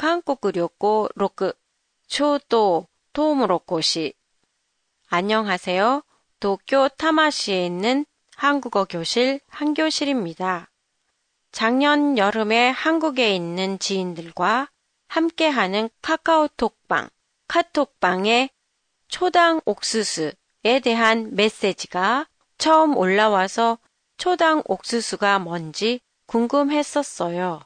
한국語旅行 6 초도 토무로코시 안녕하세요. 도쿄 타마시에 있는 한국어 교실 한교실입니다. 작년 여름에 한국에 있는 지인들과 함께하는 카카오톡방, 카톡방에 초당 옥수수에 대한 메시지가 처음 올라와서 초당 옥수수가 뭔지 궁금했었어요.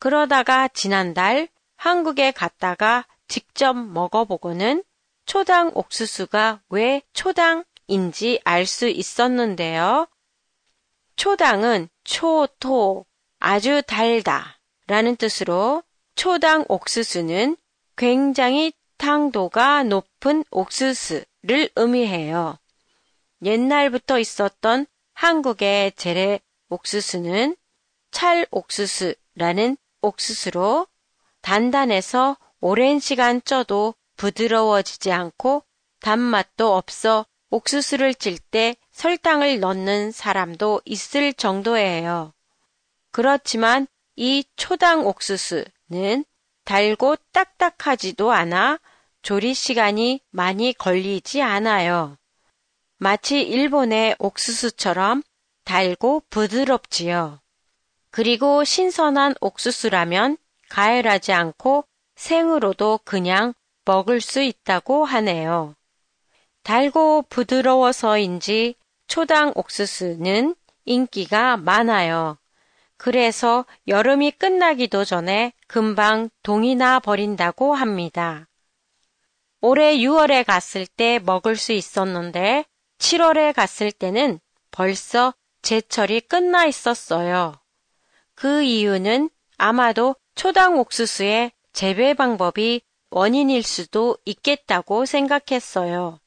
그러다가 지난달 한국에 갔다가 직접 먹어보고는 초당 옥수수가 왜 초당인지 알 수 있었는데요. 초당은 초토, 아주 달다 라는 뜻으로 초당 옥수수는 굉장히 당도가 높은 옥수수를 의미해요. 옛날부터 있었던 한국의 재래 옥수수는 찰 옥수수라는 옥수수로 단단해서 오랜 시간 쪄도 부드러워지지 않고 단맛도 없어 옥수수를 찔 때 설탕을 넣는 사람도 있을 정도예요. 그렇지만 이 초당 옥수수는 달고 딱딱하지도 않아 조리 시간이 많이 걸리지 않아요. 마치 일본의 옥수수처럼 달고 부드럽지요. 그리고 신선한 옥수수라면 가열하지 않고 생으로도 그냥 먹을 수 있다고 하네요. 달고 부드러워서인지 초당 옥수수는 인기가 많아요. 그래서 여름이 끝나기도 전에 금방 동이 나 버린다고 합니다. 올해 6월에 갔을 때 먹을 수 있었는데 7월에 갔을 때는 벌써 제철이 끝나 있었어요. 그 이유는 아마도 초당 옥수수의 재배 방법이 원인일 수도 있겠다고 생각했어요.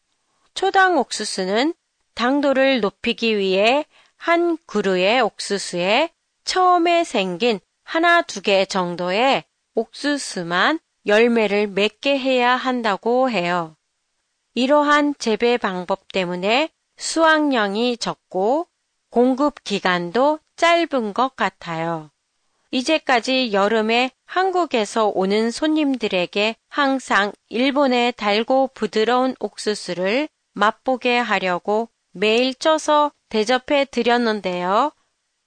초당 옥수수는 당도를 높이기 위해 한 그루의 옥수수에 처음에 생긴 하나 두 개 정도의 옥수수만 열매를 맺게 해야 한다고 해요. 이러한 재배 방법 때문에 수확량이 적고 공급 기간도 짧은 것 같아요. 이제까지 여름에 한국에서 오는 손님들에게 항상 일본의 달고 부드러운 옥수수를 맛보게 하려고 매일 쪄서 대접해 드렸는데요.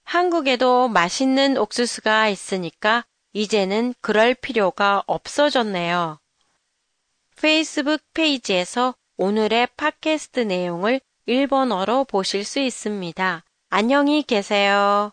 한국에도 맛있는 옥수수가 있으니까 이제는 그럴 필요가 없어졌네요. 페이스북 페이지에서 오늘의 팟캐스트 내용을 일본어로 보실 수 있습니다. 안녕히 계세요.